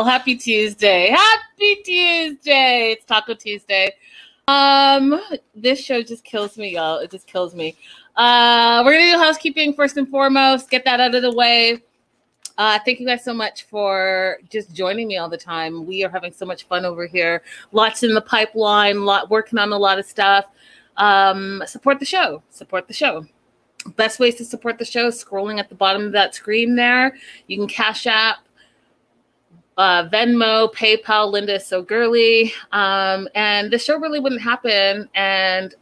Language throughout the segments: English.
y'all? Happy Tuesday. Happy Tuesday. It's Taco Tuesday. Um, this show just kills me, y'all. It just kills me. Uh, we're gonna do housekeeping first and foremost. Get that out of the way. Uh, thank you guys so much for just joining me all the time. We are having so much fun over here. Lots in the pipeline. Lot working on a lot of stuff. Um, support the show. Support the show. Best ways to support the show: scrolling at the bottom of that screen there. You can cash app uh, Venmo, PayPal, Linda is so girly. Um, and the show really wouldn't happen. And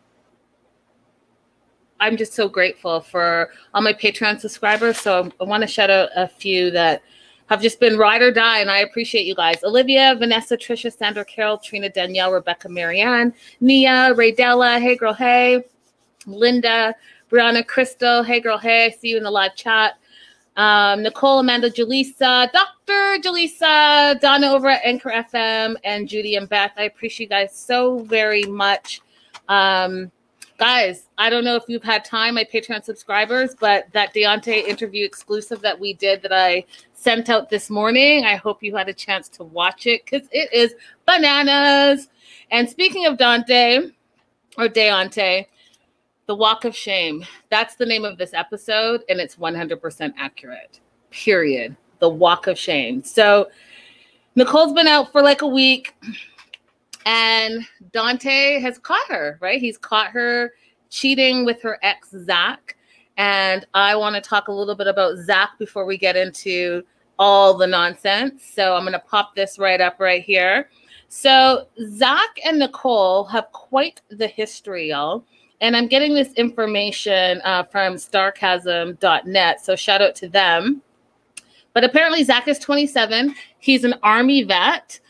I'm just so grateful for all my Patreon subscribers. So I want to shout out a few that have just been ride or die, and I appreciate you guys. Olivia, Vanessa, Trisha, Sandra, Carol, Trina, Danielle, Rebecca, Marianne, Nia, Raydella, hey girl, hey, Linda, Brianna, Crystal, hey girl, hey, see you in the live chat. Um, Nicole, Amanda, Jaleesa, Dr. Jaleesa, Donna over at Anchor FM, and Judy and Beth. I appreciate you guys so very much. Um, guys, I don't know if you've had time, my Patreon subscribers, but that Deontay interview exclusive that we did that I sent out this morning, I hope you had a chance to watch it because it is bananas. And speaking of Dante or Deontay, the Walk of Shame. That's the name of this episode, and it's 100% accurate. Period. The Walk of Shame. So Nicole's been out for like a week, and Dante has caught her, right? He's caught her cheating with her ex, Zach. And I want to talk a little bit about Zach before we get into all the nonsense. So I'm going to pop this right up right here. So Zach and Nicole have quite the history, y'all. And I'm getting this information uh, from starcasm.net. So shout out to them. But apparently, Zach is 27. He's an Army vet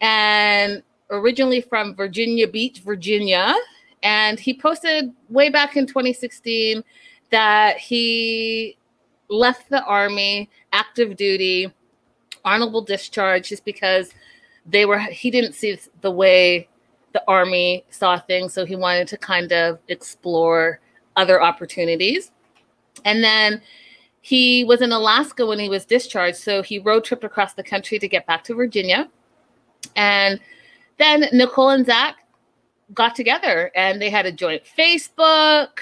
and originally from Virginia Beach, Virginia. And he posted way back in 2016 that he left the Army, active duty, honorable discharge, just because they were, he didn't see the way the army saw things, so he wanted to kind of explore other opportunities. And then he was in Alaska when he was discharged, so he road tripped across the country to get back to Virginia. And then Nicole and Zach got together and they had a joint Facebook.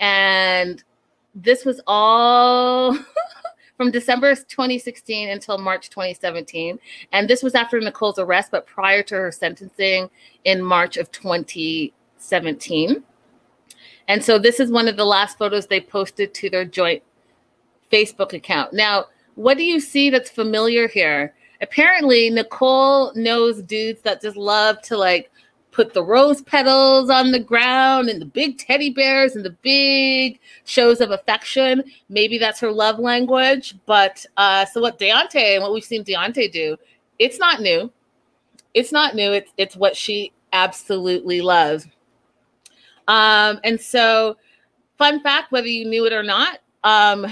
And this was all from December 2016 until March 2017. And this was after Nicole's arrest, but prior to her sentencing in March of 2017. And so this is one of the last photos they posted to their joint Facebook account. Now, what do you see that's familiar here? Apparently, Nicole knows dudes that just love to like put the rose petals on the ground and the big teddy bears and the big shows of affection. Maybe that's her love language. But uh, so what Deontay and what we've seen Deontay do, it's not new. It's not new. It's it's what she absolutely loves. Um, and so, fun fact, whether you knew it or not, um,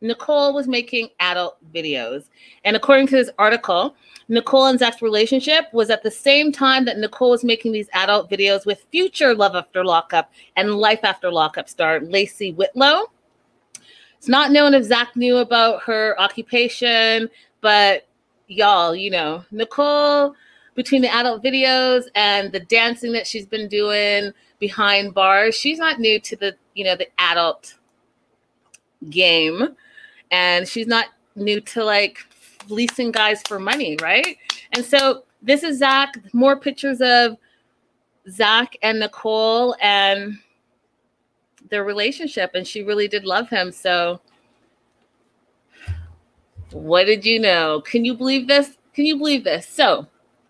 Nicole was making adult videos. And according to this article, Nicole and Zach's relationship was at the same time that Nicole was making these adult videos with future Love After Lockup and Life After Lockup star Lacey Whitlow. It's not known if Zach knew about her occupation, but y'all, you know, Nicole, between the adult videos and the dancing that she's been doing behind bars, she's not new to the, you know, the adult game. And she's not new to like fleecing guys for money, right? And so this is Zach, more pictures of Zach and Nicole and their relationship. And she really did love him. So, what did you know? Can you believe this? Can you believe this? So,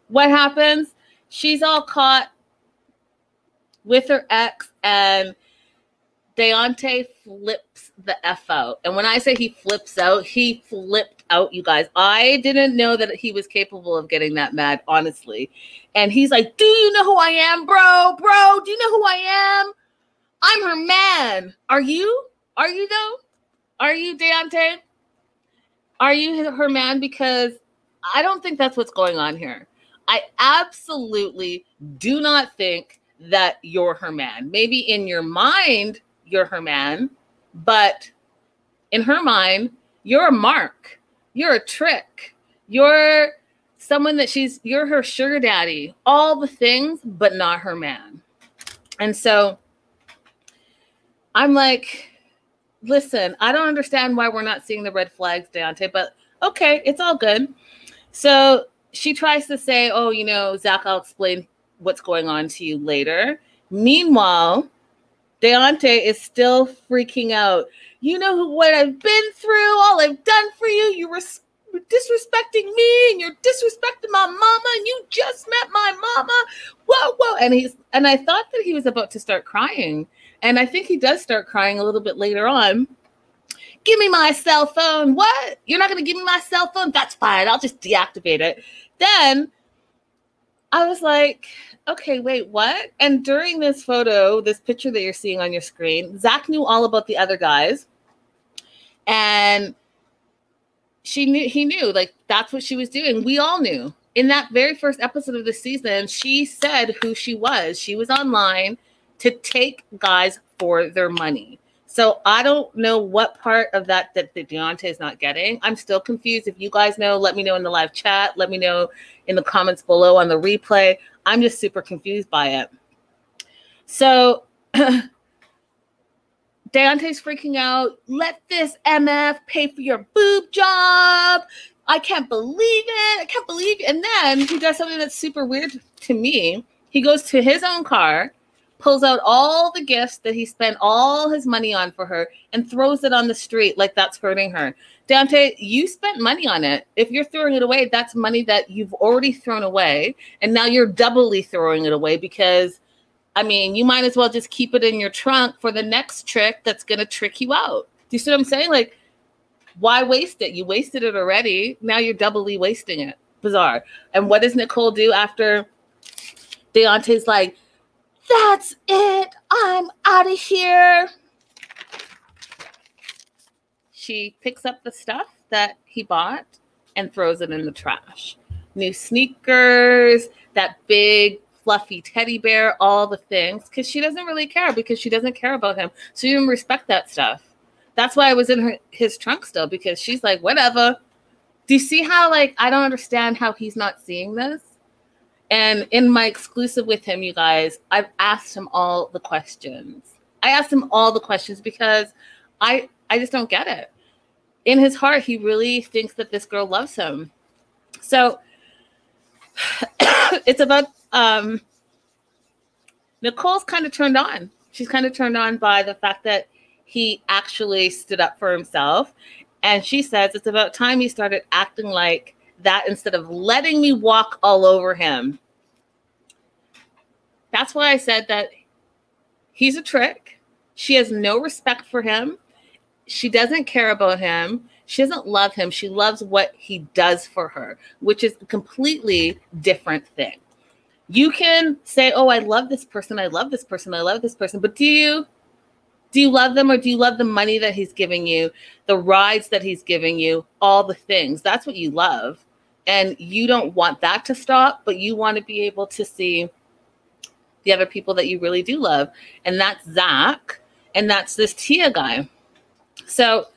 what happens? She's all caught with her ex, and Deontay flips the F out. And when I say he flips out, he flipped out, you guys. I didn't know that he was capable of getting that mad, honestly. And he's like, Do you know who I am, bro? Bro, do you know who I am? I'm her man. Are you? Are you though? Are you, Deontay? Are you her man? Because I don't think that's what's going on here. I absolutely do not think that you're her man. Maybe in your mind, you're her man, but in her mind, you're a mark, you're a trick, You're someone that she's you're her sugar daddy, all the things, but not her man. And so I'm like, listen, I don't understand why we're not seeing the red flags, Deontay, but okay, it's all good. So she tries to say, oh, you know, Zach, I'll explain what's going on to you later. Meanwhile, Deontay is still freaking out. You know what I've been through, all I've done for you. You were disrespecting me and you're disrespecting my mama and you just met my mama. Whoa, whoa. And he's and I thought that he was about to start crying. And I think he does start crying a little bit later on. Give me my cell phone. What? You're not gonna give me my cell phone? That's fine. I'll just deactivate it. Then I was like, okay, wait, what? And during this photo, this picture that you're seeing on your screen, Zach knew all about the other guys. And she knew he knew like that's what she was doing. We all knew. In that very first episode of the season, she said who she was. She was online to take guys for their money. So I don't know what part of that that, that Deontay is not getting. I'm still confused. If you guys know, let me know in the live chat. Let me know in the comments below on the replay. I'm just super confused by it. So Deontay's freaking out. Let this MF pay for your boob job. I can't believe it. I can't believe it. And then he does something that's super weird to me. He goes to his own car, pulls out all the gifts that he spent all his money on for her, and throws it on the street like that's hurting her. Dante, you spent money on it. If you're throwing it away, that's money that you've already thrown away. And now you're doubly throwing it away because, I mean, you might as well just keep it in your trunk for the next trick that's going to trick you out. Do you see what I'm saying? Like, why waste it? You wasted it already. Now you're doubly wasting it. Bizarre. And what does Nicole do after Deontay's like, that's it. I'm out of here she picks up the stuff that he bought and throws it in the trash. New sneakers, that big fluffy teddy bear, all the things, because she doesn't really care because she doesn't care about him. So you even respect that stuff. That's why I was in her, his trunk still because she's like, whatever. Do you see how, like, I don't understand how he's not seeing this? And in my exclusive with him, you guys, I've asked him all the questions. I asked him all the questions because I I just don't get it in his heart, he really thinks that this girl loves him. So it's about um, Nicole's kind of turned on. She's kind of turned on by the fact that he actually stood up for himself. And she says it's about time he started acting like that instead of letting me walk all over him. That's why I said that he's a trick. She has no respect for him she doesn't care about him. She doesn't love him. She loves what he does for her, which is a completely different thing. You can say, "Oh, I love this person. I love this person. I love this person." But do you do you love them or do you love the money that he's giving you, the rides that he's giving you, all the things? That's what you love. And you don't want that to stop, but you want to be able to see the other people that you really do love. And that's Zach. And that's this Tia guy. So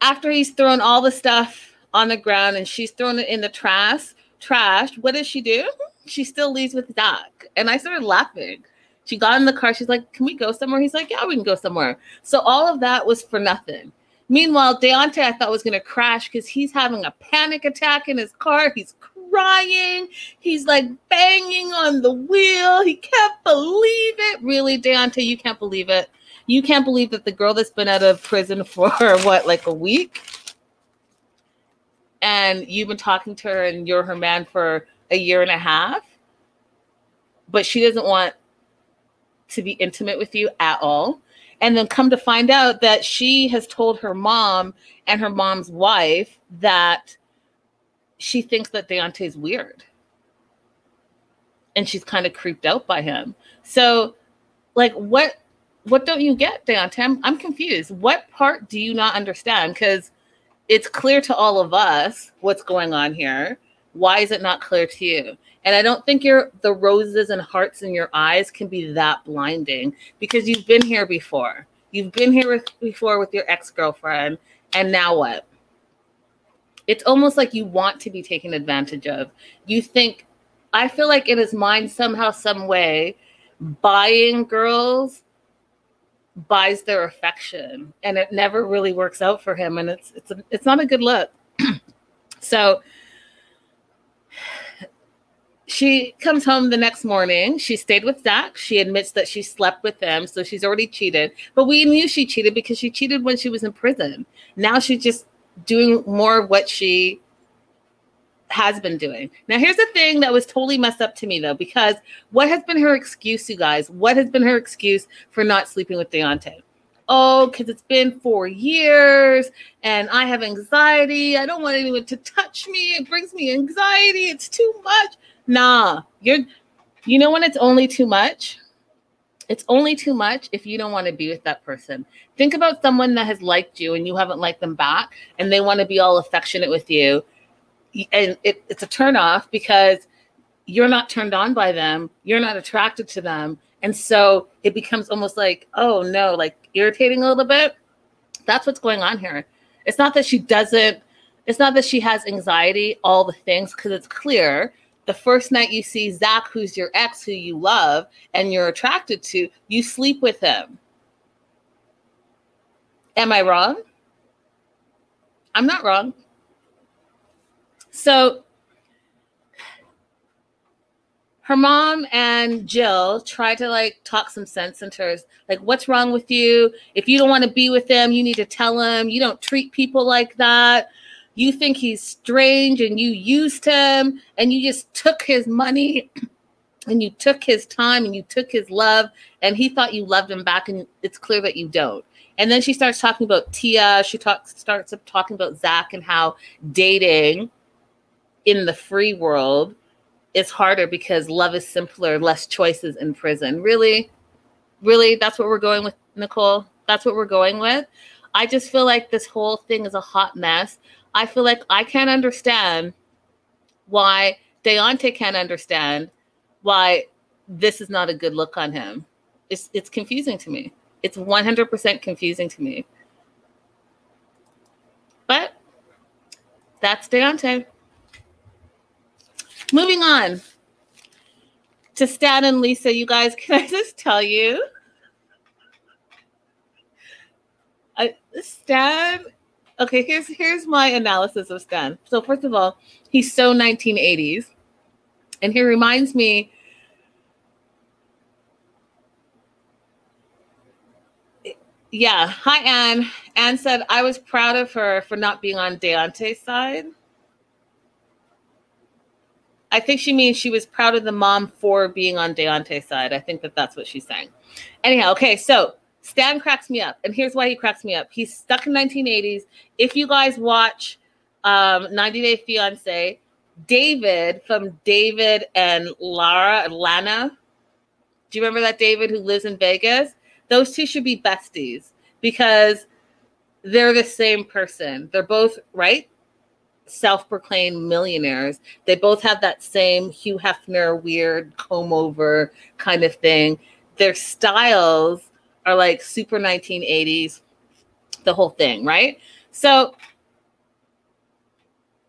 after he's thrown all the stuff on the ground and she's thrown it in the trash, trash, what does she do? She still leaves with Zach. And I started laughing. She got in the car. She's like, Can we go somewhere? He's like, Yeah, we can go somewhere. So all of that was for nothing. Meanwhile, Deontay, I thought was going to crash because he's having a panic attack in his car. He's crying. He's like banging on the wheel. He can't believe it. Really, Deontay, you can't believe it you can't believe that the girl that's been out of prison for what, like a week, and you've been talking to her and you're her man for a year and a half, but she doesn't want to be intimate with you at all. And then come to find out that she has told her mom and her mom's wife that she thinks that Deontay's weird. And she's kind of creeped out by him. So, like, what what don't you get, Deontay? I'm, I'm confused. What part do you not understand? Because it's clear to all of us what's going on here. Why is it not clear to you? And I don't think your the roses and hearts in your eyes can be that blinding because you've been here before. You've been here with, before with your ex girlfriend, and now what? it's almost like you want to be taken advantage of. You think, I feel like in his mind, somehow, some way, buying girls buys their affection and it never really works out for him and it's it's a, it's not a good look so she comes home the next morning. She stayed with Zach. She admits that she slept with him, so she's already cheated. But we knew she cheated because she cheated when she was in prison. Now she's just doing more of what she has been doing. Now, here's the thing that was totally messed up to me, though, because what has been her excuse, you guys? What has been her excuse for not sleeping with Deontay? Oh, because it's been four years and I have anxiety. I don't want anyone to touch me. It brings me anxiety. It's too much. Nah, you're, you know, when it's only too much, it's only too much if you don't want to be with that person. Think about someone that has liked you and you haven't liked them back and they want to be all affectionate with you. And it, it's a turn off because you're not turned on by them, you're not attracted to them. And so it becomes almost like, oh no, like irritating a little bit. That's what's going on here. It's not that she doesn't, it's not that she has anxiety, all the things, because it's clear the first night you see Zach, who's your ex, who you love and you're attracted to, you sleep with him. Am I wrong? I'm not wrong. So her mom and Jill try to like talk some sense into her. Like, what's wrong with you? If you don't want to be with them, you need to tell them. You don't treat people like that you think he's strange and you used him and you just took his money and you took his time and you took his love and he thought you loved him back and it's clear that you don't. And then she starts talking about tia. She talks starts talking about zach and how dating in the free world is harder because love is simpler less choices in prison. Really? Really? That's what we're going with nicole? That's what we're going with? I just feel like this whole thing is a hot mess I feel like I can't understand why Deontay can't understand why this is not a good look on him. It's it's confusing to me. It's 100% confusing to me. But that's Deontay. Moving on to Stan and Lisa, you guys, can I just tell you? I, Stan okay, here's here's my analysis of Stan. So first of all, he's so 1980s, and he reminds me. Yeah, hi Anne. Anne said I was proud of her for not being on Deontay's side. I think she means she was proud of the mom for being on Deontay's side. I think that that's what she's saying. Anyhow, okay, so Stan cracks me up, and here's why he cracks me up. He's stuck in 1980s. If you guys watch um, 90 Day Fiance, David from David and Lara, Lana. Do you remember that David who lives in Vegas? Those two should be besties because they're the same person. They're both right, self-proclaimed millionaires. They both have that same Hugh Hefner weird comb over kind of thing. Their styles are like super 1980s, the whole thing, right? So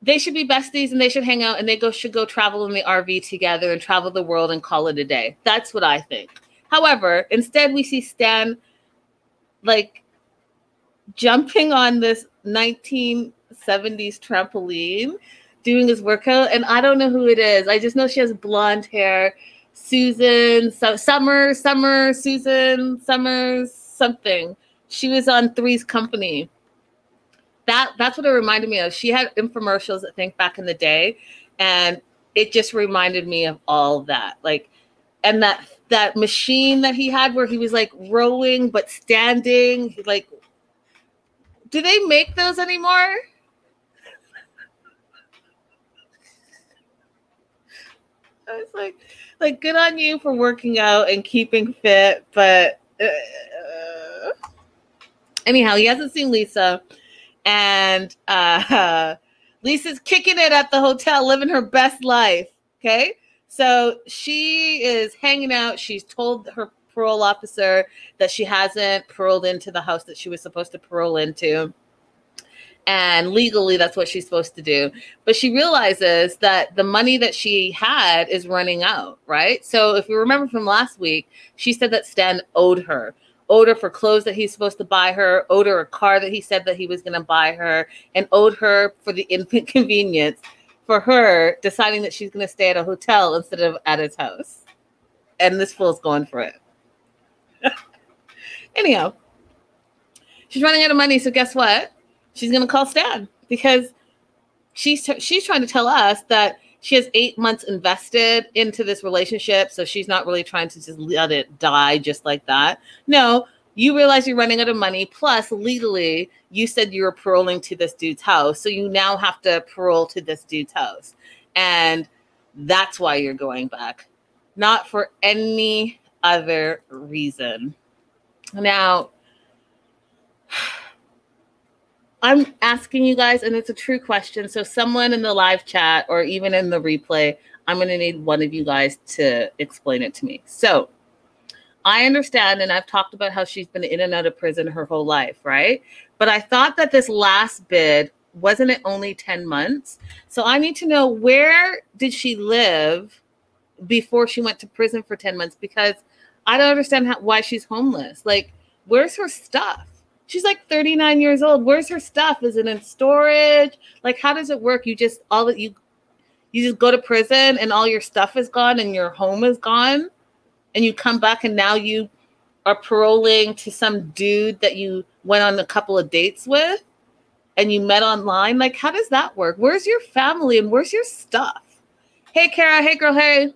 they should be besties and they should hang out and they go should go travel in the RV together and travel the world and call it a day. That's what I think. However, instead we see Stan like jumping on this 1970s trampoline doing his workout and I don't know who it is. I just know she has blonde hair Susan, so, Summer, Summer, Susan, Summers, something. She was on Three's Company. That that's what it reminded me of. She had infomercials, I think, back in the day, and it just reminded me of all that. Like, and that that machine that he had where he was like rowing but standing. Like, do they make those anymore? I was like, like good on you for working out and keeping fit, but uh, anyhow, he hasn't seen Lisa, and uh, Lisa's kicking it at the hotel, living her best life. Okay, so she is hanging out. She's told her parole officer that she hasn't paroled into the house that she was supposed to parole into. And legally that's what she's supposed to do. But she realizes that the money that she had is running out right? So if you remember from last week she said that stan owed her owed her for clothes that he's supposed to buy her owed her a car that he said that he was going to buy her and owed her for the inconvenience for her deciding that she's going to stay at a hotel instead of at his house. And this fool's going for it. Anyhow she's running out of money so guess what she's going to call Stan because she's t- she's trying to tell us that she has eight months invested into this relationship, so she's not really trying to just let it die just like that. No, you realize you're running out of money. Plus, legally, you said you were paroling to this dude's house, so you now have to parole to this dude's house, and that's why you're going back, not for any other reason. Now I'm asking you guys, and it's a true question. So, someone in the live chat or even in the replay, I'm going to need one of you guys to explain it to me. So, I understand, and I've talked about how she's been in and out of prison her whole life, right? But I thought that this last bid wasn't it only 10 months? So, I need to know where did she live before she went to prison for 10 months? Because I don't understand how, why she's homeless. Like, where's her stuff? She's like 39 years old. Where's her stuff? Is it in storage? Like, how does it work? You just all that you you just go to prison and all your stuff is gone and your home is gone, and you come back and now you are paroling to some dude that you went on a couple of dates with and you met online. Like, how does that work? Where's your family and where's your stuff? Hey, Kara. Hey, girl. Hey.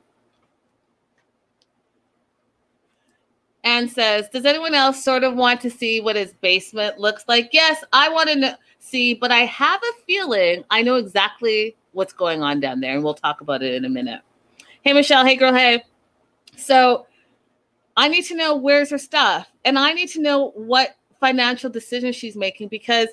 And says, Does anyone else sort of want to see what his basement looks like? Yes, I want to see, but I have a feeling I know exactly what's going on down there, and we'll talk about it in a minute. Hey, Michelle. Hey, girl. Hey. So I need to know where's her stuff, and I need to know what financial decisions she's making because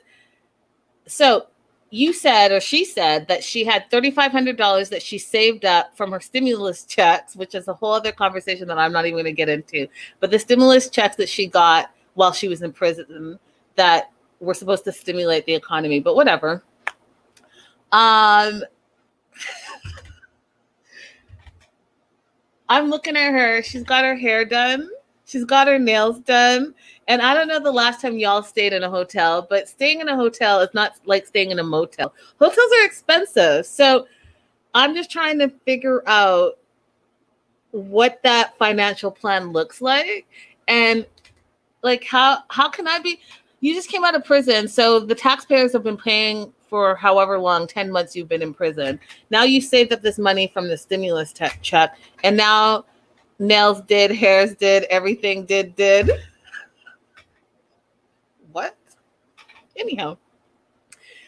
so you said or she said that she had $3500 that she saved up from her stimulus checks which is a whole other conversation that i'm not even going to get into but the stimulus checks that she got while she was in prison that were supposed to stimulate the economy but whatever. Um i'm looking at her. She's got her hair done. She's got her nails done and I don't know the last time y'all stayed in a hotel, but staying in a hotel is not like staying in a motel. Hotels are expensive. So I'm just trying to figure out what that financial plan looks like and like how how can I be you just came out of prison so the taxpayers have been paying for however long 10 months you've been in prison now you saved up this money from the stimulus check and now nails did hairs did everything did did what? Anyhow,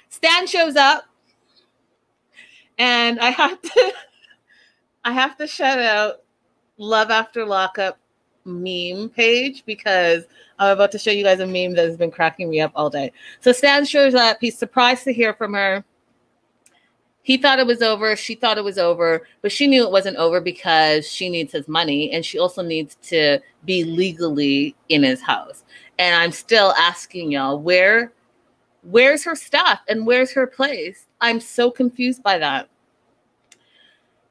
Stan shows up, and I have to, I have to shout out Love After Lockup meme page because I'm about to show you guys a meme that has been cracking me up all day. So Stan shows up. He's surprised to hear from her. He thought it was over. She thought it was over, but she knew it wasn't over because she needs his money and she also needs to be legally in his house. And I'm still asking y'all, where where's her stuff and where's her place? I'm so confused by that.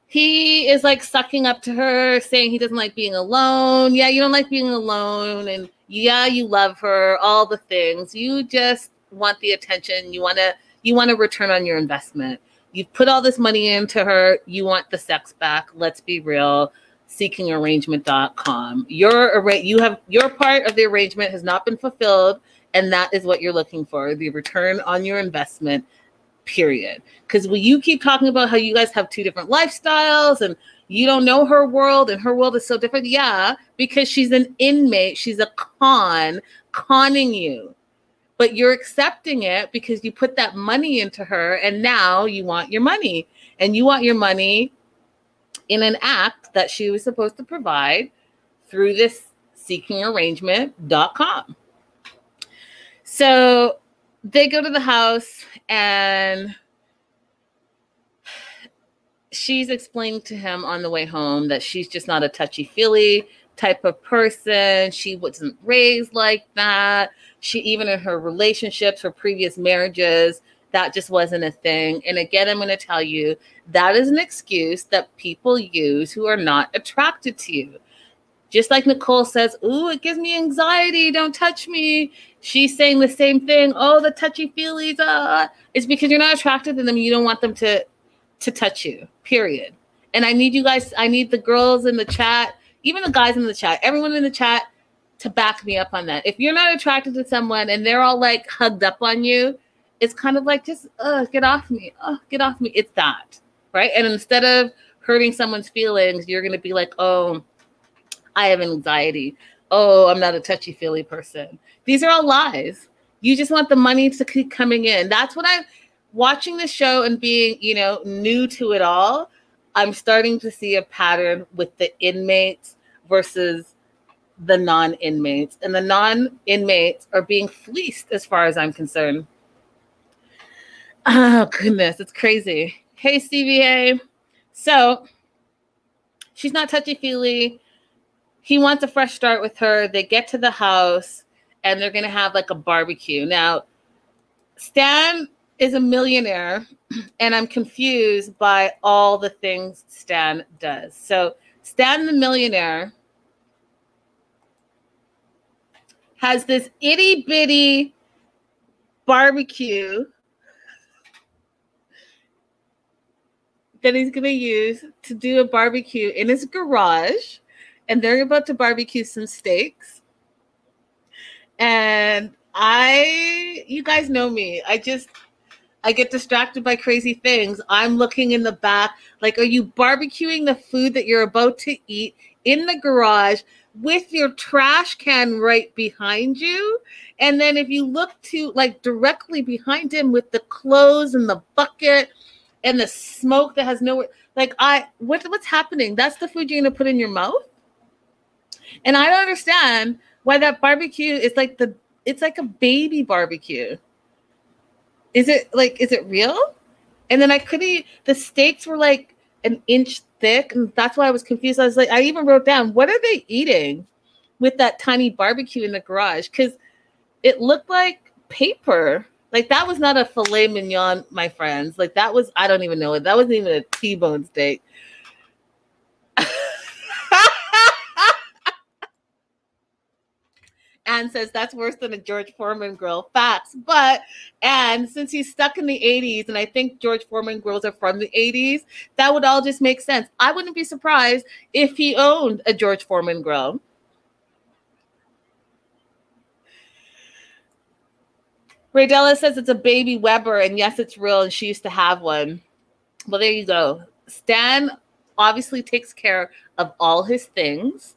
He is like sucking up to her, saying he doesn't like being alone. Yeah, you don't like being alone. And yeah, you love her, all the things. You just want the attention. You want to you want to return on your investment. You've put all this money into her. You want the sex back. Let's be real seekingarrangement.com. Your you have your part of the arrangement has not been fulfilled, and that is what you're looking for: the return on your investment. Period. Because when you keep talking about how you guys have two different lifestyles and you don't know her world and her world is so different, yeah, because she's an inmate, she's a con, conning you. But you're accepting it because you put that money into her, and now you want your money, and you want your money in an act that she was supposed to provide through this seekingarrangement.com. So they go to the house and she's explaining to him on the way home that she's just not a touchy feely type of person. She wasn't raised like that. She, even in her relationships, her previous marriages, that just wasn't a thing. And again, I'm going to tell you that is an excuse that people use who are not attracted to you. Just like Nicole says, Ooh, it gives me anxiety. Don't touch me. She's saying the same thing. Oh, the touchy feelies. Uh, it's because you're not attracted to them. You don't want them to to touch you, period. And I need you guys, I need the girls in the chat, even the guys in the chat, everyone in the chat to back me up on that. If you're not attracted to someone and they're all like hugged up on you, it's kind of like just uh, get off me, oh, get off me. It's that, right? And instead of hurting someone's feelings, you're gonna be like, oh, I have anxiety. Oh, I'm not a touchy feely person. These are all lies. You just want the money to keep coming in. That's what I'm watching the show and being, you know, new to it all. I'm starting to see a pattern with the inmates versus the non inmates. And the non inmates are being fleeced as far as I'm concerned. Oh goodness, it's crazy. Hey CVA. So she's not touchy feely. He wants a fresh start with her. They get to the house and they're gonna have like a barbecue. Now, Stan is a millionaire, and I'm confused by all the things Stan does. So Stan the millionaire has this itty bitty barbecue that he's going to use to do a barbecue in his garage. And they're about to barbecue some steaks. And I, you guys know me. I just, I get distracted by crazy things. I'm looking in the back, like, are you barbecuing the food that you're about to eat in the garage with your trash can right behind you? And then if you look to like directly behind him with the clothes and the bucket and the smoke that has no like I what what's happening? That's the food you're gonna put in your mouth. And I don't understand why that barbecue is like the it's like a baby barbecue. Is it like is it real? And then I couldn't the steaks were like an inch thick, and that's why I was confused. I was like, I even wrote down what are they eating with that tiny barbecue in the garage? Because it looked like paper. Like that was not a filet mignon, my friends. Like that was I don't even know it. That wasn't even a T-bone steak. Anne says that's worse than a George Foreman grill. Facts. But and since he's stuck in the 80s, and I think George Foreman grills are from the 80s, that would all just make sense. I wouldn't be surprised if he owned a George Foreman grill. Raydella says it's a baby Weber, and yes, it's real, and she used to have one. Well, there you go. Stan obviously takes care of all his things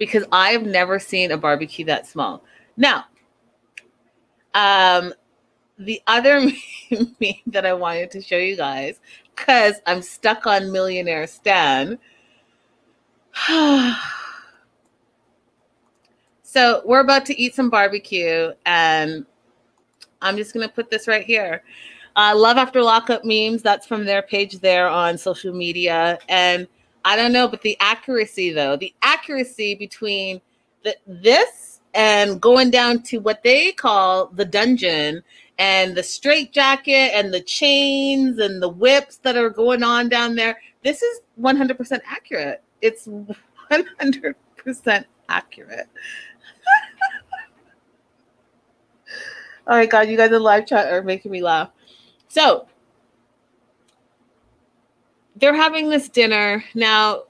because I have never seen a barbecue that small. Now, um, the other meme that I wanted to show you guys, because I'm stuck on Millionaire Stan. so we're about to eat some barbecue, and I'm just going to put this right here. Uh, Love After Lockup memes, that's from their page there on social media. And I don't know, but the accuracy, though, the accuracy between the, this and going down to what they call the dungeon and the straight jacket and the chains and the whips that are going on down there, this is 100% accurate. It's 100% accurate. Oh my god, you guys in live chat are making me laugh. So they're having this dinner now.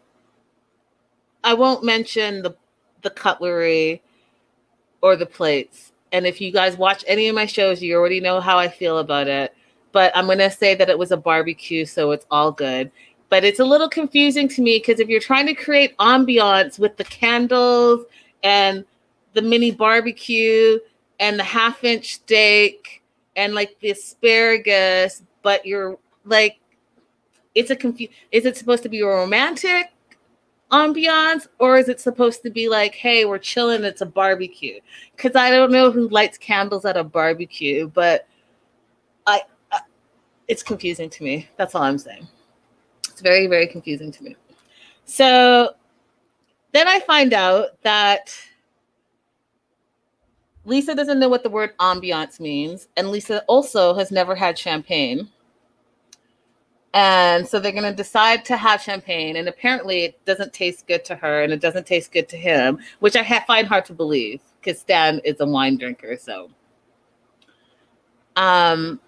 I won't mention the the cutlery or the plates. And if you guys watch any of my shows, you already know how I feel about it. But I'm gonna say that it was a barbecue, so it's all good. But it's a little confusing to me because if you're trying to create ambiance with the candles and the mini barbecue and the half inch steak and like the asparagus, but you're like, it's a confuse. Is it supposed to be a romantic ambiance or is it supposed to be like, hey, we're chilling, it's a barbecue? Because I don't know who lights candles at a barbecue, but I, I, it's confusing to me. That's all I'm saying. It's very, very confusing to me. So then I find out that Lisa doesn't know what the word ambiance means, and Lisa also has never had champagne. And so they're going to decide to have champagne, and apparently it doesn't taste good to her, and it doesn't taste good to him, which I ha- find hard to believe because Stan is a wine drinker. So, um,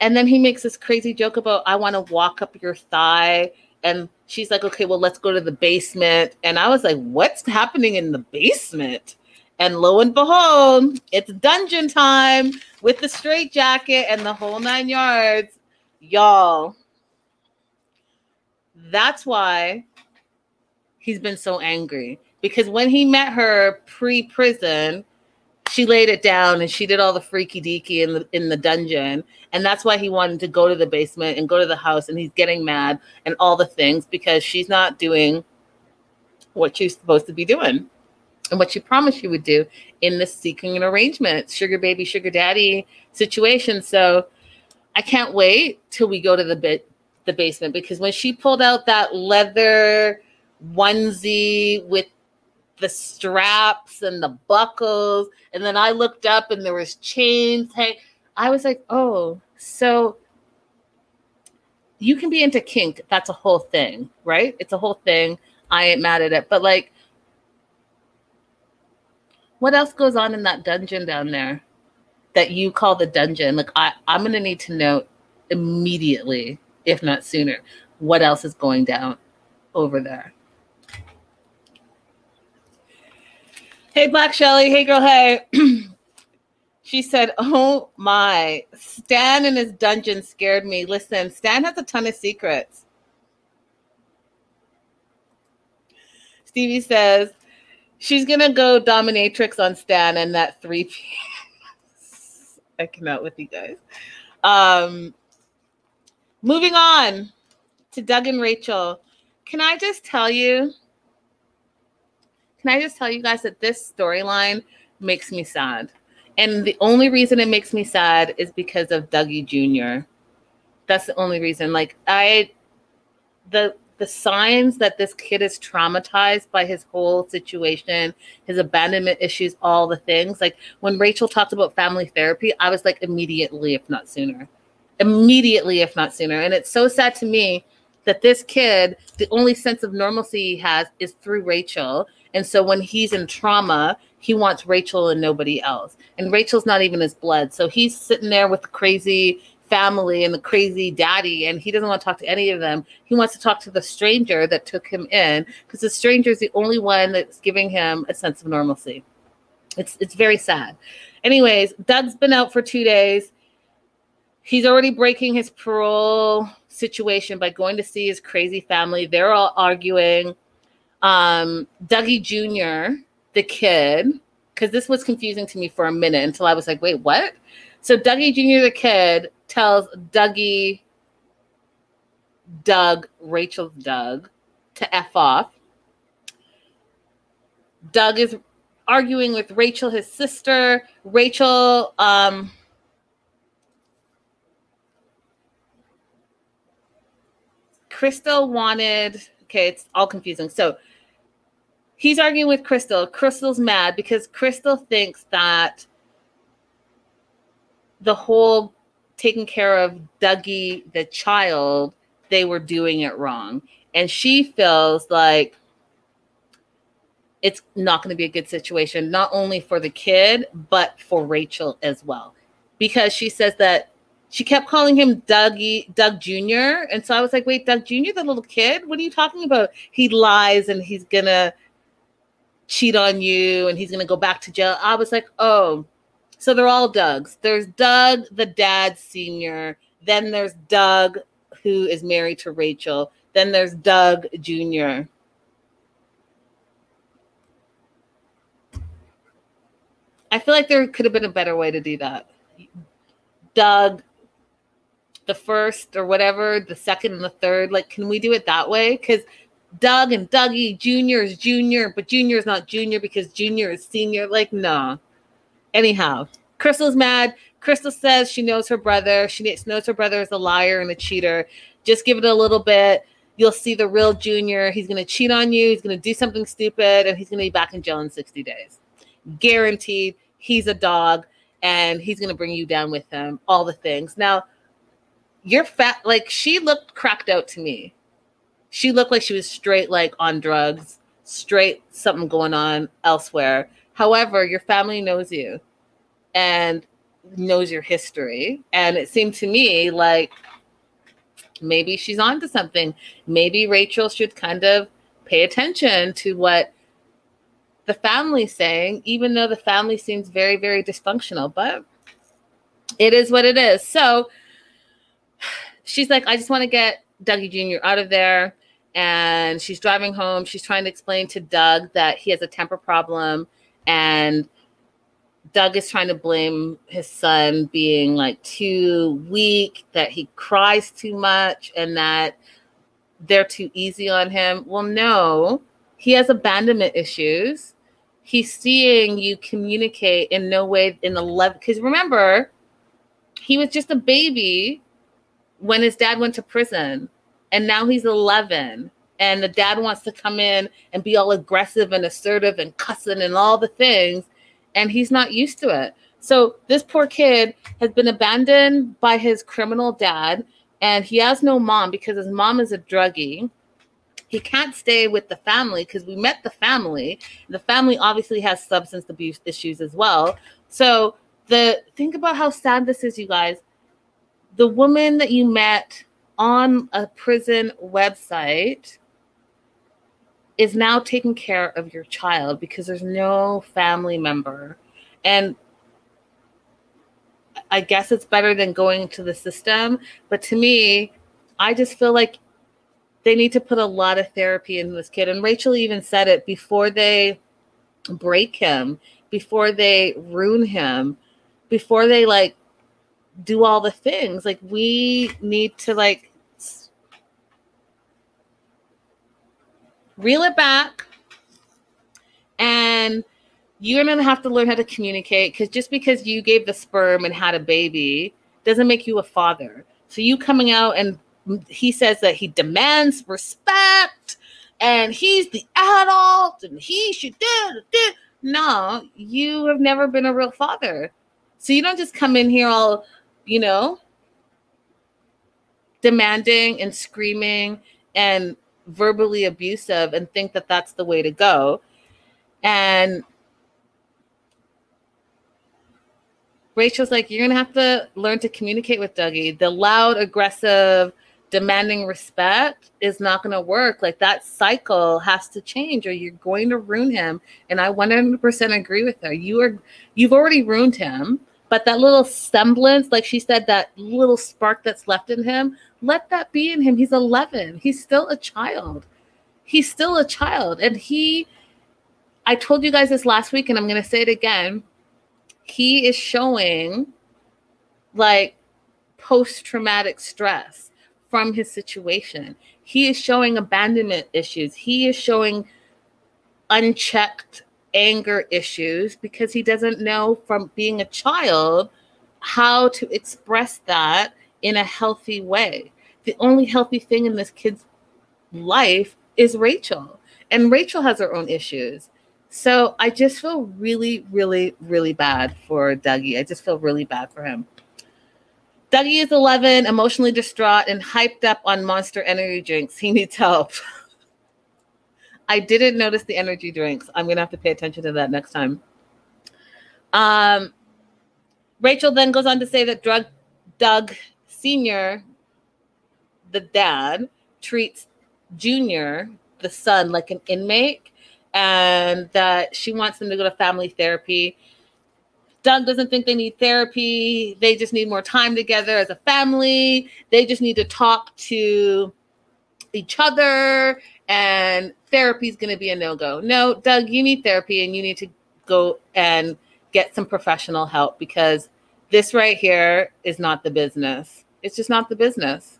and then he makes this crazy joke about I want to walk up your thigh, and she's like, okay, well let's go to the basement, and I was like, what's happening in the basement? And lo and behold, it's dungeon time with the straight jacket and the whole nine yards. Y'all, that's why he's been so angry. Because when he met her pre prison, she laid it down and she did all the freaky deaky in the in the dungeon and that's why he wanted to go to the basement and go to the house and he's getting mad and all the things because she's not doing what she's supposed to be doing and what she promised she would do in this seeking an arrangement sugar baby sugar daddy situation so i can't wait till we go to the bit the basement because when she pulled out that leather onesie with the straps and the buckles and then i looked up and there was chains hey i was like oh so you can be into kink that's a whole thing right? It's a whole thing. I ain't mad at it but like what else goes on in that dungeon down there that you call the dungeon? Like I, i'm to need to know immediately if not sooner. What else is going down over there? Hey black shelly. Hey girl. Hey. She said oh my. Stan in his dungeon scared me. Listen stan has a ton of secrets. Stevie says She's gonna go dominatrix on Stan and that 3 p.m. I cannot with you guys. Um moving on to Doug and Rachel. Can I just tell you? Can I just tell you guys that this storyline makes me sad? And the only reason it makes me sad is because of Dougie Jr. That's the only reason. Like I the the signs that this kid is traumatized by his whole situation, his abandonment issues, all the things. Like when Rachel talked about family therapy, I was like, immediately, if not sooner. Immediately, if not sooner. And it's so sad to me that this kid, the only sense of normalcy he has is through Rachel. And so when he's in trauma, he wants Rachel and nobody else. And Rachel's not even his blood. So he's sitting there with the crazy family and the crazy daddy and he doesn't want to talk to any of them he wants to talk to the stranger that took him in because the stranger is the only one that's giving him a sense of normalcy it's it's very sad anyways doug's been out for two days he's already breaking his parole situation by going to see his crazy family they're all arguing um dougie jr the kid because this was confusing to me for a minute until i was like wait what so dougie jr the kid tells Dougie, Doug, Rachel's Doug, to F off. Doug is arguing with Rachel, his sister. Rachel, um, Crystal wanted, okay, it's all confusing. So he's arguing with Crystal. Crystal's mad because Crystal thinks that the whole taking care of Dougie, the child, they were doing it wrong. And she feels like it's not going to be a good situation, not only for the kid, but for Rachel as well. Because she says that she kept calling him Dougie, Doug Jr. And so I was like, wait, Doug Jr., the little kid? What are you talking about? He lies and he's going to cheat on you and he's going to go back to jail. I was like, oh, so they're all Doug's. There's Doug, the dad senior. Then there's Doug, who is married to Rachel. Then there's Doug Jr. I feel like there could have been a better way to do that. Doug, the first or whatever, the second and the third. Like, can we do it that way? Because Doug and Dougie, Junior is Junior, but Junior is not Junior because Junior is Senior. Like, no. Anyhow, Crystal's mad. Crystal says she knows her brother. She knows her brother is a liar and a cheater. Just give it a little bit. you'll see the real Junior. He's going to cheat on you. He's going to do something stupid, and he's going to be back in jail in 60 days. Guaranteed. He's a dog, and he's going to bring you down with him. All the things. Now, you're fat. Like she looked cracked out to me. She looked like she was straight, like on drugs, straight something going on elsewhere. However, your family knows you, and knows your history, and it seemed to me like maybe she's onto something. Maybe Rachel should kind of pay attention to what the family's saying, even though the family seems very, very dysfunctional. But it is what it is. So she's like, I just want to get Dougie Jr. out of there. And she's driving home. She's trying to explain to Doug that he has a temper problem and Doug is trying to blame his son being like too weak, that he cries too much, and that they're too easy on him. Well, no, he has abandonment issues. He's seeing you communicate in no way in the love. Because remember, he was just a baby when his dad went to prison, and now he's 11 and the dad wants to come in and be all aggressive and assertive and cussing and all the things and he's not used to it. So this poor kid has been abandoned by his criminal dad, and he has no mom because his mom is a druggie. He can't stay with the family because we met the family. The family obviously has substance abuse issues as well. So the think about how sad this is, you guys. The woman that you met on a prison website is now taking care of your child because there's no family member. And I guess it's better than going to the system. But to me, I just feel like they need to put a lot of therapy in this kid. And Rachel even said it before they break him, before they ruin him, before they like do all the things. Like we need to like reel it back, and you're going to have to learn how to communicate because just because you gave the sperm and had a baby doesn't make you a father. So you coming out and he says that he demands respect and he's the adult and he should do, do. No, you have never been a real father. So you don't just come in here all, you know, demanding and screaming and verbally abusive and think that that's the way to go. And Rachel's like, you're gonna have to learn to communicate with Dougie. The loud, aggressive, demanding respect is not gonna work. Like that cycle has to change, or you're going to ruin him. And I 100% agree with her. You are, you've already ruined him. But that little semblance, like she said, that little spark that's left in him, let that be in him. He's 11. He's still a child. He's still a child. And he, I told you guys this last week, and I'm going to say it again. He is showing like post traumatic stress from his situation. He is showing abandonment issues. He is showing unchecked anger issues because he doesn't know from being a child how to express that in a healthy way. The only healthy thing in this kid's life is Rachel, and Rachel has her own issues. So I just feel really, really, really bad for Dougie. I just feel really bad for him. Dougie is 11, emotionally distraught, and hyped up on monster energy drinks. He needs help. I didn't notice the energy drinks. I'm gonna have to pay attention to that next time. Um, Rachel then goes on to say that drug Doug Senior, the dad, treats Junior, the son, like an inmate, and that she wants them to go to family therapy. Doug doesn't think they need therapy. They just need more time together as a family. They just need to talk to each other and therapy is going to be a no go. No, Doug, you need therapy and you need to go and get some professional help because this right here is not the business. It's just not the business.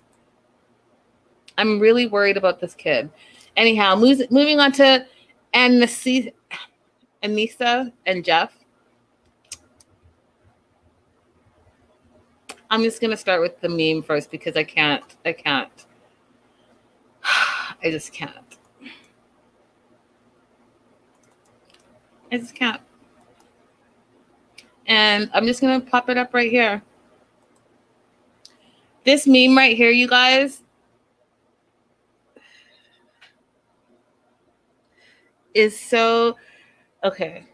I'm really worried about this kid. Anyhow, moving on to Anissa and Jeff. I'm just gonna start with the meme first because I can't. I can't. I just can't. I just can't. And I'm just gonna pop it up right here. This meme right here, you guys, is so okay.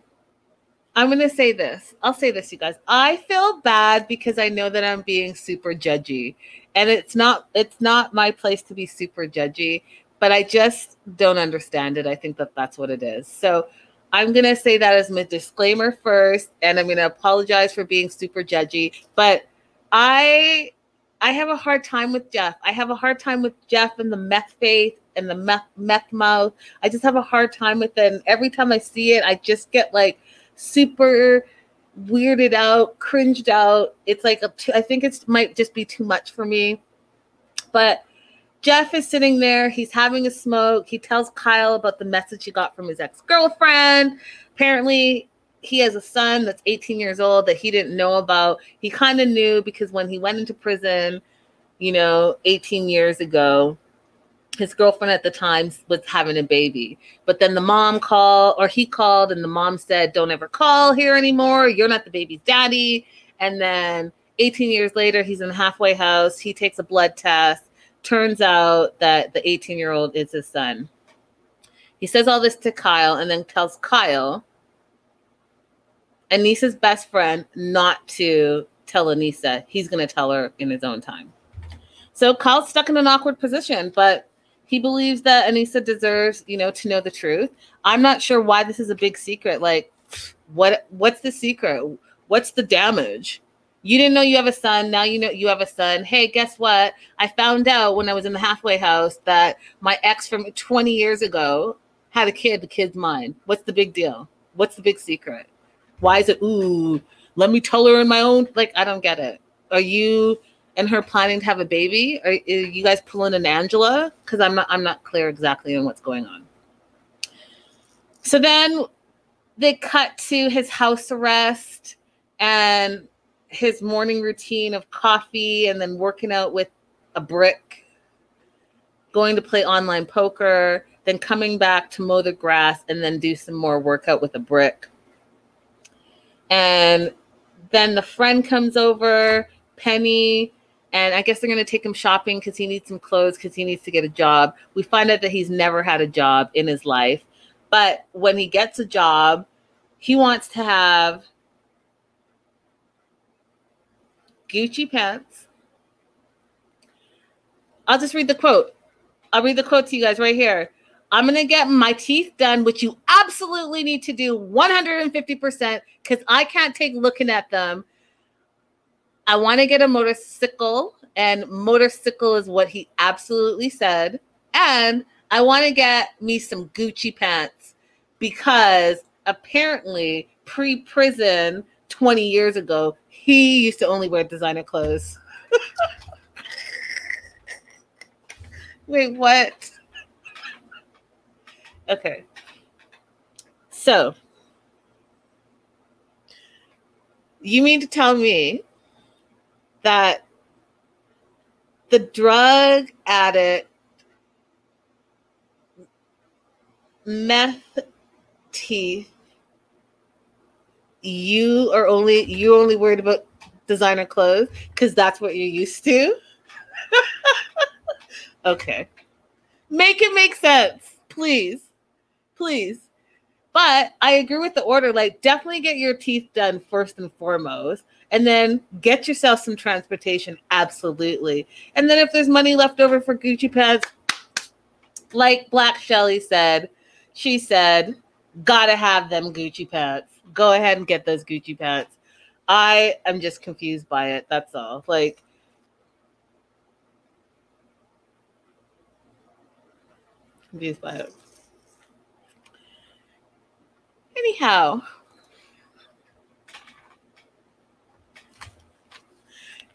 I'm going to say this. I'll say this, you guys. I feel bad because I know that I'm being super judgy. And it's not it's not my place to be super judgy, but I just don't understand it. I think that that's what it is. So I'm going to say that as my disclaimer first and I'm going to apologize for being super judgy, but I I have a hard time with Jeff. I have a hard time with Jeff and the meth faith and the meth, meth mouth. I just have a hard time with it. And every time I see it, I just get like super weirded out, cringed out. It's like I think it might just be too much for me. But Jeff is sitting there. He's having a smoke. He tells Kyle about the message he got from his ex girlfriend. Apparently, he has a son that's 18 years old that he didn't know about. He kind of knew because when he went into prison, you know, 18 years ago, his girlfriend at the time was having a baby. But then the mom called, or he called, and the mom said, Don't ever call here anymore. You're not the baby's daddy. And then 18 years later, he's in the halfway house. He takes a blood test. Turns out that the 18 year old is his son. He says all this to Kyle and then tells Kyle, Anissa's best friend, not to tell Anissa. He's going to tell her in his own time. So Kyle's stuck in an awkward position, but he believes that Anissa deserves, you know, to know the truth. I'm not sure why this is a big secret. Like, what what's the secret? What's the damage? You didn't know you have a son. Now you know you have a son. Hey, guess what? I found out when I was in the halfway house that my ex from 20 years ago had a kid. The kid's mine. What's the big deal? What's the big secret? Why is it, ooh, let me tell her in my own? Like, I don't get it. Are you and her planning to have a baby? Are, are you guys pulling an Angela? Because I'm not, I'm not clear exactly on what's going on. So then they cut to his house arrest and his morning routine of coffee and then working out with a brick, going to play online poker, then coming back to mow the grass and then do some more workout with a brick. And then the friend comes over, Penny, and I guess they're going to take him shopping because he needs some clothes because he needs to get a job. We find out that he's never had a job in his life. But when he gets a job, he wants to have Gucci pants. I'll just read the quote. I'll read the quote to you guys right here. I'm going to get my teeth done, which you absolutely need to do 150% because I can't take looking at them. I want to get a motorcycle, and motorcycle is what he absolutely said. And I want to get me some Gucci pants because apparently pre prison 20 years ago, he used to only wear designer clothes. Wait, what? Okay. So, you mean to tell me that the drug addict meth teeth you are only you only worried about designer clothes because that's what you're used to okay make it make sense please please. But I agree with the order. Like, definitely get your teeth done first and foremost, and then get yourself some transportation. Absolutely. And then if there's money left over for Gucci pants, like Black Shelly said, she said, gotta have them Gucci pants. Go ahead and get those Gucci pants. I am just confused by it. That's all. Like, confused by it. Anyhow,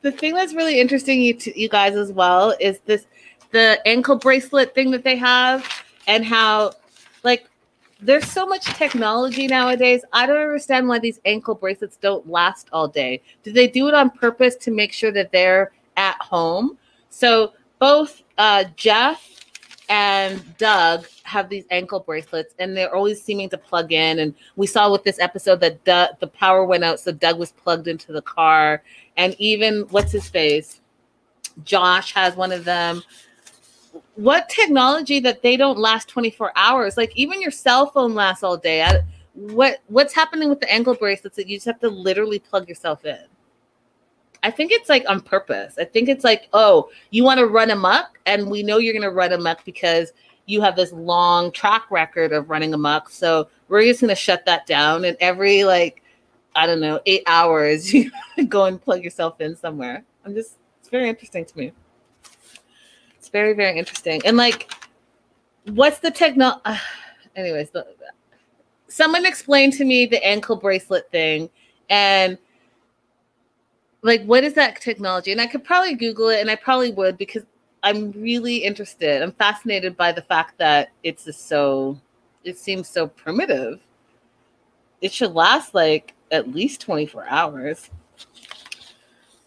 the thing that's really interesting you, to, you guys as well is this the ankle bracelet thing that they have and how like there's so much technology nowadays. I don't understand why these ankle bracelets don't last all day. Do they do it on purpose to make sure that they're at home? So both uh, Jeff and Doug have these ankle bracelets, and they're always seeming to plug in. And we saw with this episode that Doug, the power went out, so Doug was plugged into the car. And even what's his face, Josh has one of them. What technology that they don't last 24 hours? Like even your cell phone lasts all day. I, what what's happening with the ankle bracelets that you just have to literally plug yourself in? I think it's like on purpose. I think it's like, oh, you want to run amok, and we know you're going to run amok because you have this long track record of running amok. So we're just going to shut that down. And every like, I don't know, eight hours, you go and plug yourself in somewhere. I'm just, it's very interesting to me. Very, very interesting. And like, what's the techno? Uh, anyways, someone explained to me the ankle bracelet thing, and like what is that technology and i could probably google it and i probably would because i'm really interested i'm fascinated by the fact that it's just so it seems so primitive it should last like at least 24 hours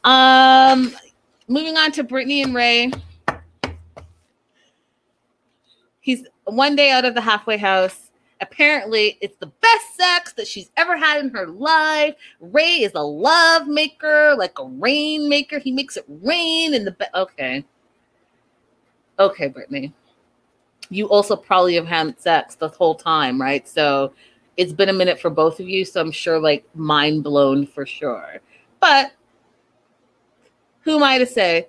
um moving on to brittany and ray he's one day out of the halfway house Apparently, it's the best sex that she's ever had in her life. Ray is a love maker, like a rain maker. He makes it rain in the bed. Okay. Okay, Brittany. You also probably have had sex the whole time, right? So it's been a minute for both of you. So I'm sure, like, mind blown for sure. But who am I to say?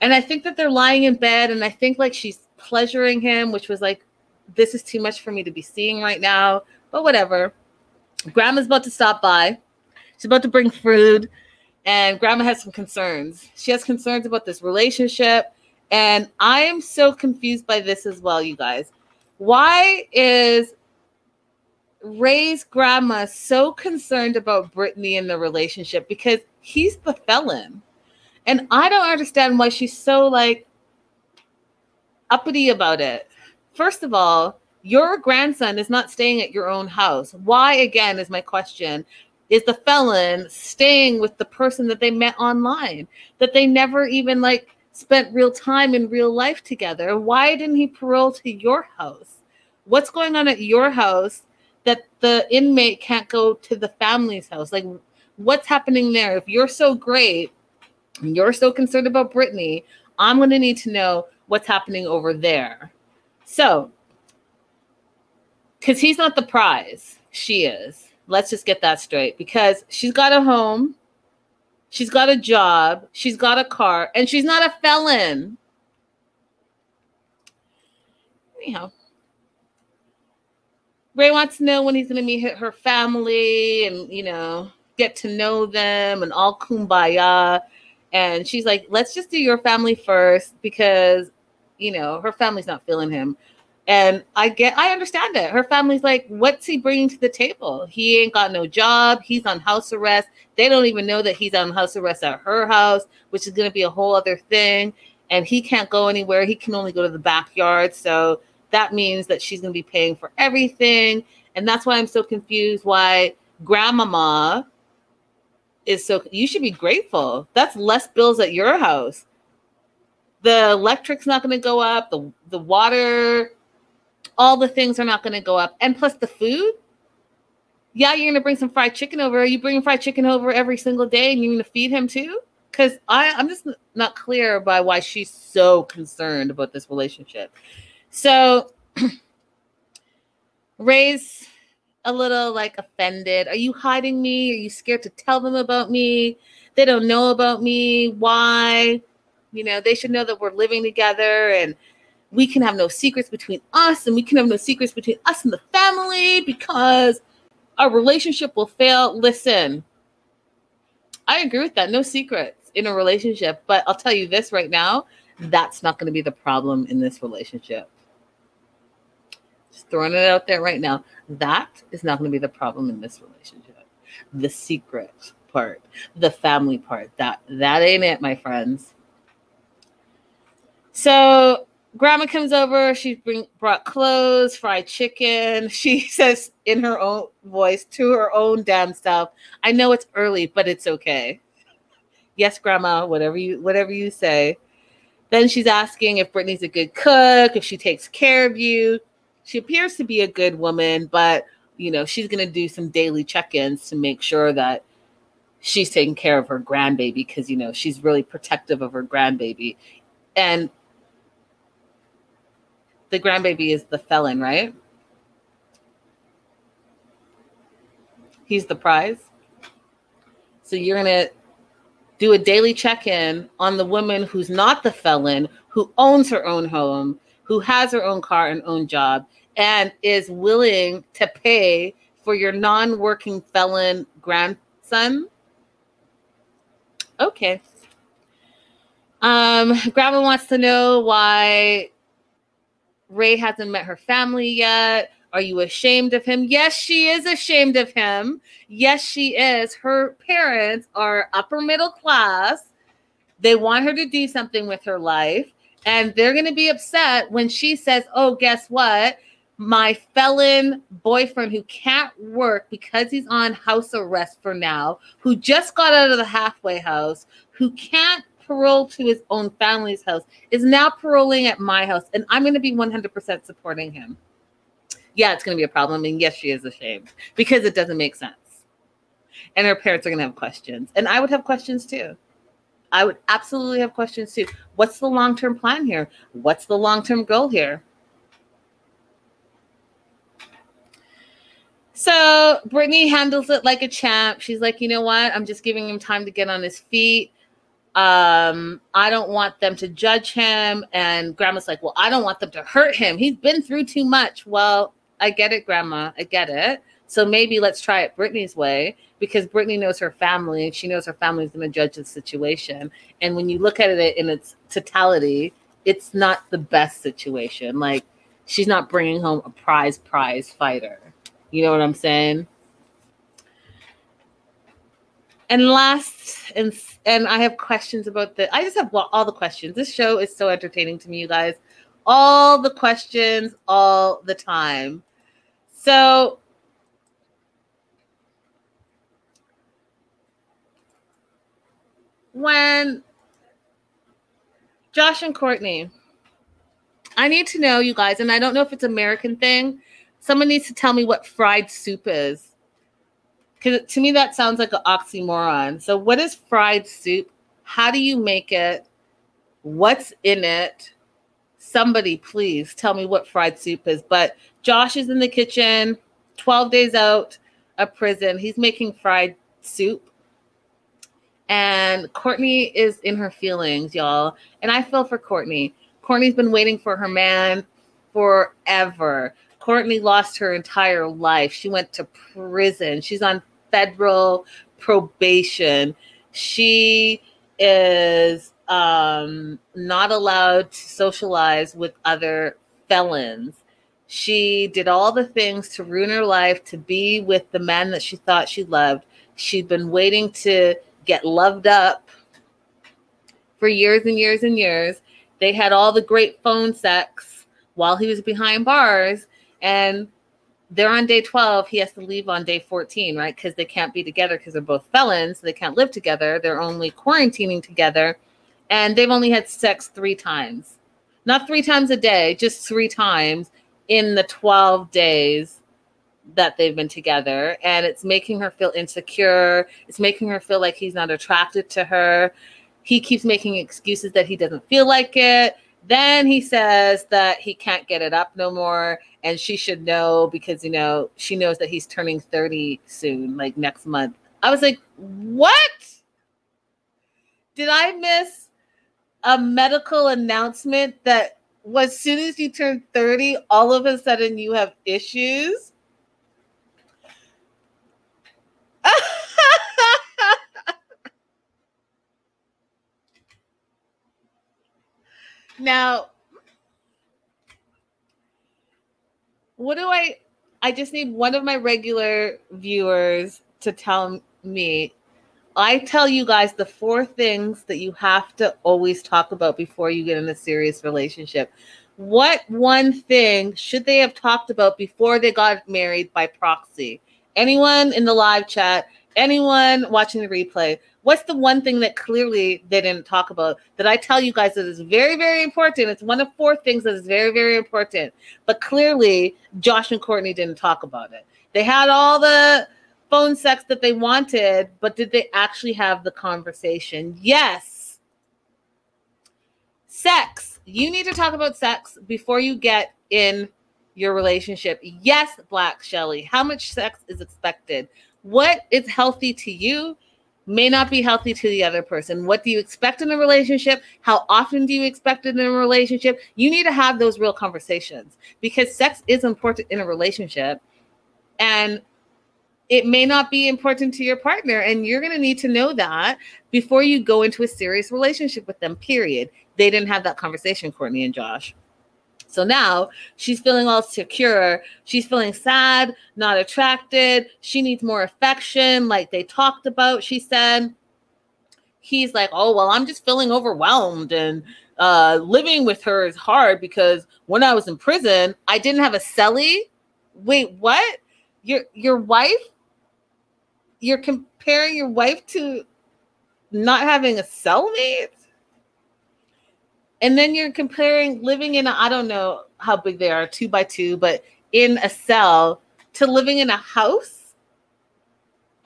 And I think that they're lying in bed, and I think like she's pleasuring him, which was like this is too much for me to be seeing right now, but whatever. Grandma's about to stop by. She's about to bring food, and grandma has some concerns. She has concerns about this relationship, and I am so confused by this as well, you guys. Why is Ray's grandma so concerned about Brittany and the relationship? Because he's the felon. And I don't understand why she's so like uppity about it first of all, your grandson is not staying at your own house. Why, again, is my question. Is the felon staying with the person that they met online, that they never even like spent real time in real life together? Why didn't he parole to your house? What's going on at your house that the inmate can't go to the family's house? Like, what's happening there? If you're so great, you're so concerned about Brittany, I'm going to need to know what's happening over there. So, because he's not the prize, she is. Let's just get that straight. Because she's got a home, she's got a job, she's got a car, and she's not a felon. Anyhow, Ray wants to know when he's going to meet her family and, you know, get to know them and all kumbaya. And she's like, let's just do your family first because you know, her family's not feeling him. And I get, I understand it. Her family's like, what's he bringing to the table? He ain't got no job. He's on house arrest. They don't even know that he's on house arrest at her house, which is going to be a whole other thing. And he can't go anywhere. He can only go to the backyard. So that means that she's going to be paying for everything. And that's why I'm so confused why grandmama is so, you should be grateful. That's less bills at your house the electric's not going to go up, the the water, all the things are not going to go up, and plus the food. Yeah, you're going to bring some fried chicken over. Are you bringing fried chicken over every single day, and you're going to feed him too? Because I'm just not clear by why she's so concerned about this relationship. So Ray's a little like offended. Are you hiding me? Are you scared to tell them about me? They don't know about me. Why? You know, they should know that we're living together and we can have no secrets between us and we can have no secrets between us and the family because our relationship will fail. Listen, I agree with that. No secrets in a relationship. But I'll tell you this right now that's not going to be the problem in this relationship. Just throwing it out there right now. That is not going to be the problem in this relationship. The secret part, the family part, that that ain't it, my friends. So grandma comes over. She bring, brought clothes, fried chicken. She says in her own voice to her own damn self, "I know it's early, but it's okay." Yes, grandma. Whatever you whatever you say. Then she's asking if Brittany's a good cook, if she takes care of you. She appears to be a good woman, but you know, she's going to do some daily check-ins to make sure that she's taking care of her grandbaby because you know, she's really protective of her grandbaby. And the grandbaby is the felon, right? He's the prize. So you're going to do a daily check in on the woman who's not the felon, who owns her own home, who has her own car and own job, and is willing to pay for your non working felon grandson. Okay. Um, Grandma wants to know why Ray hasn't met her family yet. Are you ashamed of him? Yes, she is ashamed of him. Yes, she is. Her parents are upper middle class. They want her to do something with her life. And they're going to be upset when she says, Oh, guess what? My felon boyfriend who can't work because he's on house arrest for now, who just got out of the halfway house, who can't parole to his own family's house, is now paroling at my house. And I'm going to be 100% supporting him yeah, it's going to be a problem. And yes, she is ashamed because it doesn't make sense. And her parents are going to have questions. And I would have questions too. I would absolutely have questions too. What's the long term plan here? What's the long term goal here? So Brittany handles it like a champ. She's like, you know what? I'm just giving him time to get on his feet. Um, I don't want them to judge him. And grandma's like, well, I don't want them to hurt him. He's been through too much. Well, I get it, grandma. I get it. So maybe let's try it Brittany's way because Brittany knows her family and she knows her family is going to judge the situation. And when you look at it in its totality, it's not the best situation. Like she's not bringing home a prize prize fighter. You know what I'm saying? And last, and and I have questions about the. I just have all the questions. This show is so entertaining to me, you guys. All the questions, all the time. So when Josh and Courtney, I need to know, you guys, and I don't know if it's American thing. Someone needs to tell me what fried soup is. Because to me, that sounds like an oxymoron. So, what is fried soup? How do you make it? What's in it? Somebody, please tell me what fried soup is. But Josh is in the kitchen, 12 days out of prison. He's making fried soup. And Courtney is in her feelings, y'all. And I feel for Courtney. Courtney's been waiting for her man forever. Courtney lost her entire life. She went to prison. She's on federal probation. She is um, not allowed to socialize with other felons. She did all the things to ruin her life to be with the man that she thought she loved. She'd been waiting to get loved up for years and years and years. They had all the great phone sex while he was behind bars. And they're on day 12. He has to leave on day 14, right? Because they can't be together because they're both felons. So they can't live together. They're only quarantining together. And they've only had sex three times. Not three times a day, just three times in the 12 days that they've been together and it's making her feel insecure it's making her feel like he's not attracted to her he keeps making excuses that he doesn't feel like it then he says that he can't get it up no more and she should know because you know she knows that he's turning 30 soon like next month i was like what did i miss a medical announcement that as soon as you turn 30, all of a sudden you have issues. now, what do I? I just need one of my regular viewers to tell me I tell you guys the four things that you have to always talk about before you get in a serious relationship. What one thing should they have talked about before they got married by proxy? Anyone in the live chat, anyone watching the replay, What's the one thing that clearly they didn't talk about that I tell you guys that is very, very important? It's one of four things that is very, very important. But clearly, Josh and Courtney didn't talk about it. They had all the phone sex that they wanted, but did they actually have the conversation? Yes. Sex. You need to talk about sex before you get in your relationship. Yes, Black Shelly. How much sex is expected? What is healthy to you may not be healthy to the other person. What do you expect in a relationship? How often do you expect it in a relationship? You need to have those real conversations because sex is important in a relationship. And it may not be important to your partner and you're going to need to know that before you go into a serious relationship with them period they didn't have that conversation courtney and josh so now she's feeling all secure. She's feeling sad not attracted. She needs more affection like they talked about she said. He's like oh well i'm just feeling overwhelmed and uh, living with her is hard because when i was in prison i didn't have a cellie. Wait what? Your your wife? You're comparing your wife to not having a cellmate and then you're comparing living in i don't know how big they are two by two but in a cell to living in a house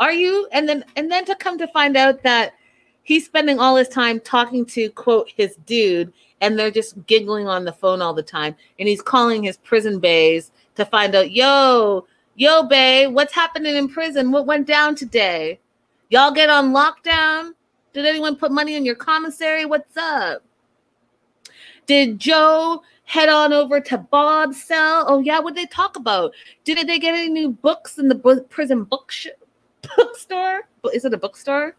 are you and then and then to come to find out that he's spending all his time talking to quote his dude and they're just giggling on the phone all the time and he's calling his prison bays to find out yo Yo, Bay, what's happening in prison? What went down today? Y'all get on lockdown? Did anyone put money in your commissary? What's up? Did Joe head on over to Bob's cell? Oh, yeah, what did they talk about? Did they get any new books in the prison book sh- bookstore? Is it a bookstore?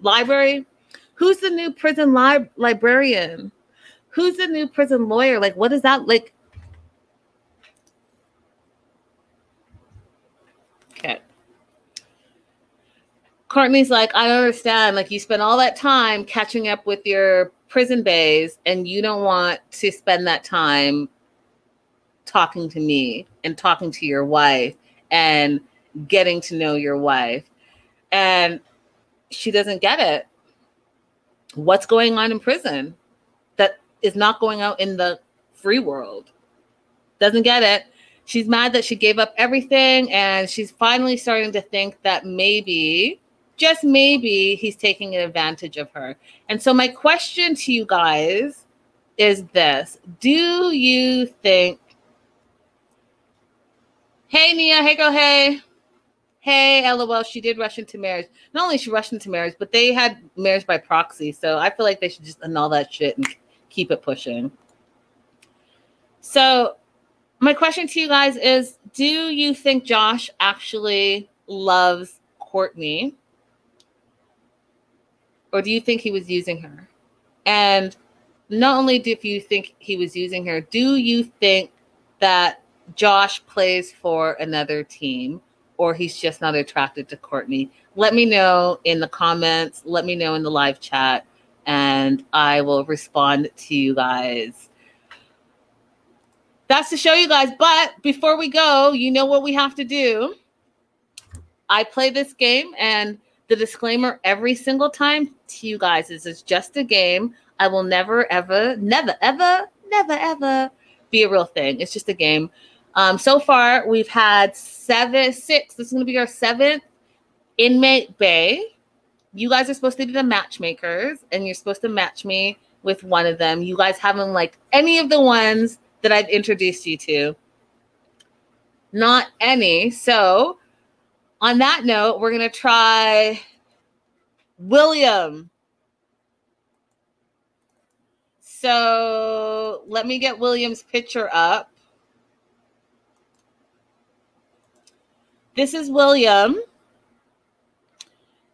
Library? Who's the new prison li- librarian? Who's the new prison lawyer? Like, what is that? Like, Kourtney's like, I understand. Like, you spend all that time catching up with your prison bays, and you don't want to spend that time talking to me and talking to your wife and getting to know your wife. And she doesn't get it. What's going on in prison that is not going out in the free world? Doesn't get it. She's mad that she gave up everything, and she's finally starting to think that maybe just maybe he's taking advantage of her. And so my question to you guys is this. Do you think Hey Nia, hey go hey. Hey, lol, she did rush into marriage. Not only she rushed into marriage, but they had marriage by proxy. So I feel like they should just annul that shit and keep it pushing. So my question to you guys is do you think Josh actually loves Kourtney? Or do you think he was using her? And not only do you think he was using her, do you think that Josh plays for another team or he's just not attracted to Courtney? Let me know in the comments, let me know in the live chat, and I will respond to you guys. That's to show you guys. But before we go, you know what we have to do. I play this game and the disclaimer every single time to you guys is it's just a game. I will never, ever, never, ever, never, ever be a real thing. It's just a game. Um, so far, we've had seven, six. This is going to be our seventh inmate bay. You guys are supposed to be the matchmakers, and you're supposed to match me with one of them. You guys haven't liked any of the ones that I've introduced you to. Not any. So on that note, we're going to try William. So let me get William's picture up. This is William.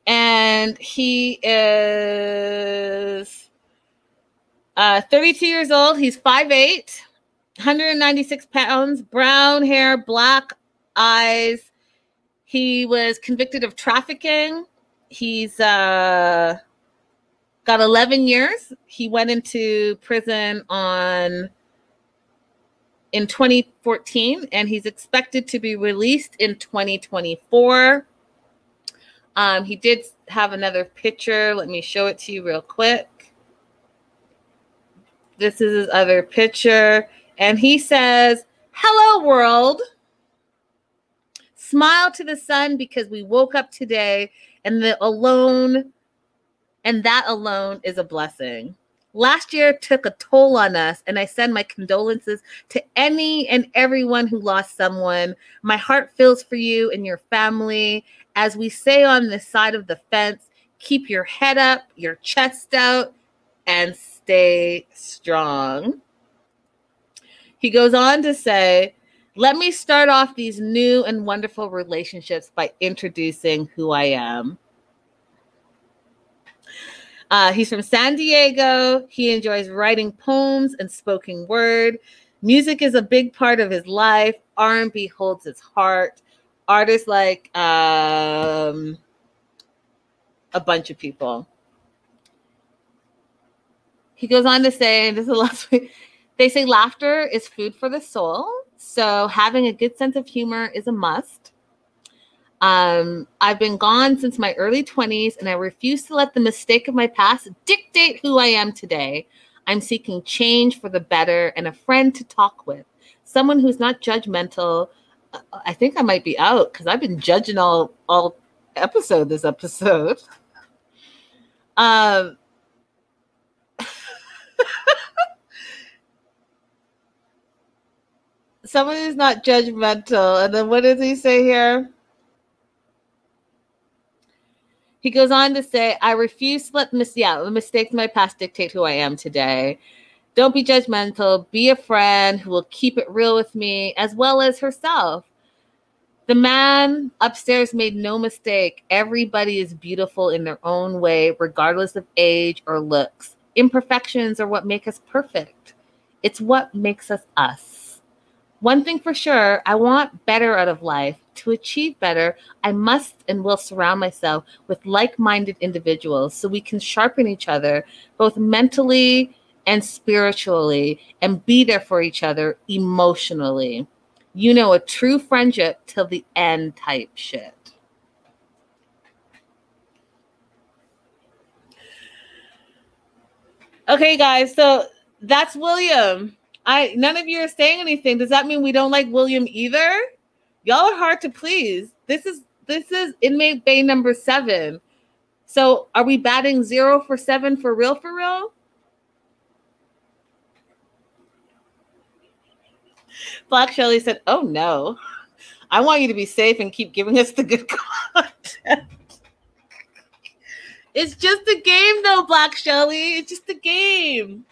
And he is uh, 32 years old. He's 5'8, 196 pounds, brown hair, black eyes, he was convicted of trafficking. He's uh, got 11 years. He went into prison on in 2014 and he's expected to be released in 2024. Um, he did have another picture. Let me show it to you real quick. This is his other picture. And he says, Hello, world. Smile to the sun because we woke up today and the alone, and that alone is a blessing. Last year took a toll on us, and I send my condolences to any and everyone who lost someone. My heart feels for you and your family. As we say on this side of the fence, keep your head up, your chest out, and stay strong. He goes on to say, Let me start off these new and wonderful relationships by introducing who I am. Uh, he's from San Diego. He enjoys writing poems and spoken word. Music is a big part of his life. R&B holds his heart. Artists like um, a bunch of people. He goes on to say, and this is the last week, they say laughter is food for the soul. So having a good sense of humor is a must. Um, I've been gone since my early 20s, and I refuse to let the mistake of my past dictate who I am today. I'm seeking change for the better and a friend to talk with, someone who's not judgmental. I think I might be out because I've been judging all all episode this episode. Um, someone who's not judgmental, and then what does he say here? He goes on to say, I refuse to let mis- yeah, the mistakes of my past dictate who I am today. Don't be judgmental. Be a friend who will keep it real with me as well as herself. The man upstairs made no mistake. Everybody is beautiful in their own way, regardless of age or looks. Imperfections are what make us perfect, it's what makes us us. One thing for sure, I want better out of life. To achieve better, I must and will surround myself with like minded individuals so we can sharpen each other both mentally and spiritually and be there for each other emotionally. You know, a true friendship till the end type shit. Okay, guys, so that's William. I none of you are saying anything. Does that mean we don't like William either? Y'all are hard to please. This is this is inmate bay number seven. So are we batting zero for seven for real for real? Black Shelly said, Oh no. I want you to be safe and keep giving us the good content. it's just a game though, Black Shelly. It's just a game.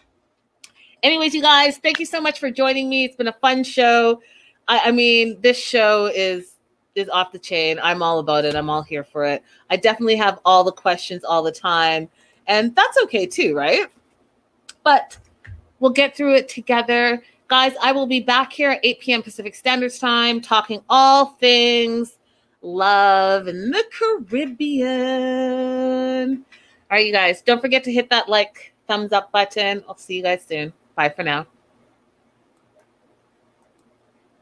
Anyways, you guys, thank you so much for joining me. It's been a fun show. I, I mean, this show is is off the chain. I'm all about it. I'm all here for it. I definitely have all the questions all the time, and that's okay too, right? But we'll get through it together. Guys, I will be back here at 8 p.m. Pacific Standard Time talking all things love in the Caribbean. All right, you guys, don't forget to hit that like, thumbs up button. I'll see you guys soon. Bye for now.